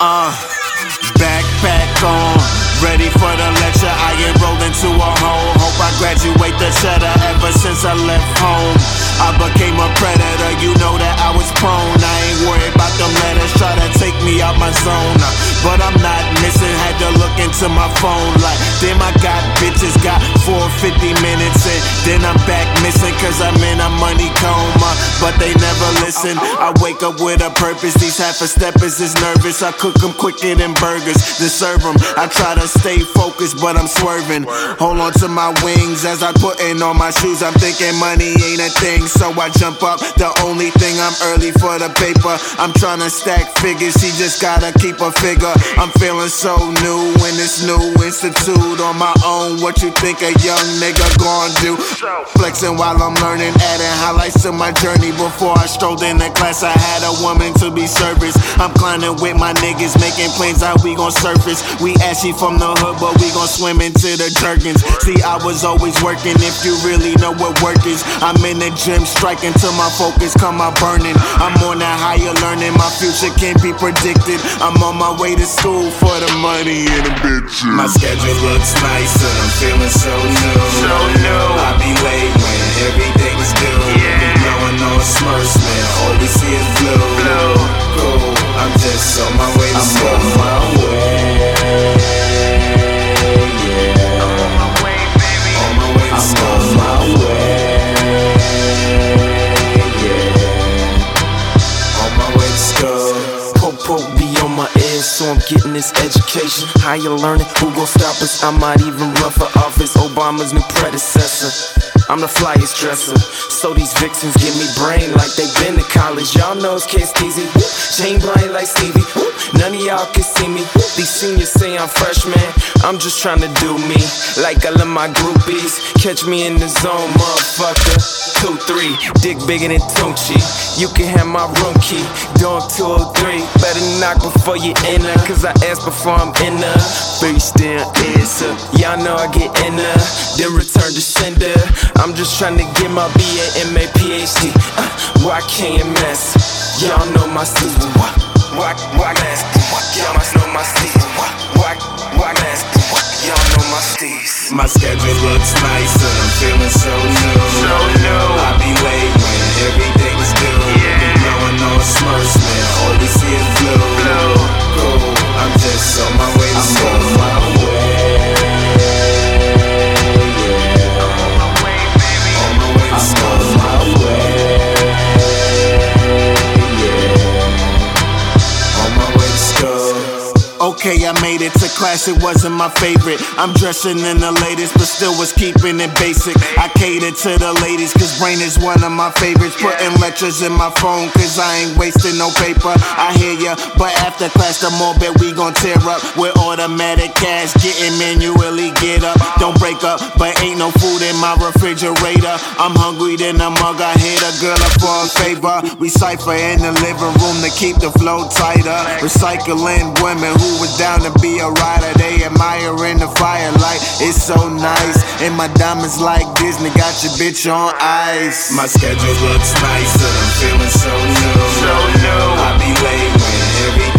Uh, backpack on, ready for the lecture. I enrolled into a hole. Hope I graduate the cheddar. Ever since I left home, I became a predator. You know that I was prone. I ain't worried about them letters. Try to take me out my zone. Uh, but I'm not missing. Had to look into my phone. Like, damn, I got bitches. Got 450 minutes in. Then I'm back missing. Cause I'm in a money coma. But they never listen, I wake up with a purpose, these half a steppers is nervous. I cook them quicker than burgers, then serve them. I try to stay focused, but I'm swerving. Hold on to my wings as I put in on my shoes. I'm thinking money ain't a thing, so I jump up. The only thing I'm early for the paper. I'm trying to stack figures, she just gotta keep a figure. I'm feeling so new in this new institute on my own. What you think a young nigga gon' do? Flexing while I'm learning, adding highlights to my journey. Before I strolled in the class, I had a woman to be serviced. I'm climbing with my niggas, making plans how we gon' surface. We ashy from the hood, but we gon' swim into the jerkins. See, I was always working. If you really know what work is, I'm in the gym, striking till my focus come my burning. I'm on that higher learning. My future can't be predicted. I'm on my way to school for the money and the bitches. My schedule looks nice and I'm feeling so new. So new. I be late when everything's due. Yeah. School. Popo be on my ear, so I'm getting this education. Higher learning, who gon' stop us? I might even run for office, Obama's new predecessor. I'm the flyest dresser, so these vixens give me brain like they been to college. Y'all know it's Casteezy, chain blind like Stevie. None of y'all can see me. These seniors say I'm freshman. I'm just trying to do me, like all of my groupies. Catch me in the zone, motherfucker. Two, three, dick bigger than Tunchi. You can have my room key, dog 203. Better knock before you enter, cause I ask before I'm in there. Face down, answer. Y'all know I get in there, then return to sender. I'm just trying to get my BA, MA, PhD. Uh, why can't mess? Y'all know my season. Why, why, why mess? Y'all must know my season. Why, why, why mess? Y'all know my steez. My schedule looks nice and I'm feeling so new. So new. I be late when everything's due. Yeah. Blowing on Smurfs, man. All we see is blue. Blue. Made it to class, it wasn't my favorite. I'm dressing in the latest, but still was keeping it basic. I cater to the ladies, cause brain is one of my favorites. Putting lectures in my phone, cause I ain't wasting no paper. I hear ya, but after class, the more bet we gon' tear up. With automatic cash, getting manually get up. Don't break up, but ain't no food in my refrigerator. I'm hungry, then a mug, I hit a girl up for a favor. We cipher in the living room to keep the flow tighter. Recycling women who was down to be a rider. They admire in the firelight. It's so nice. And my diamonds like Disney got your bitch on ice. My schedule looks nice and I'm feeling so new. So new. I be late when everything's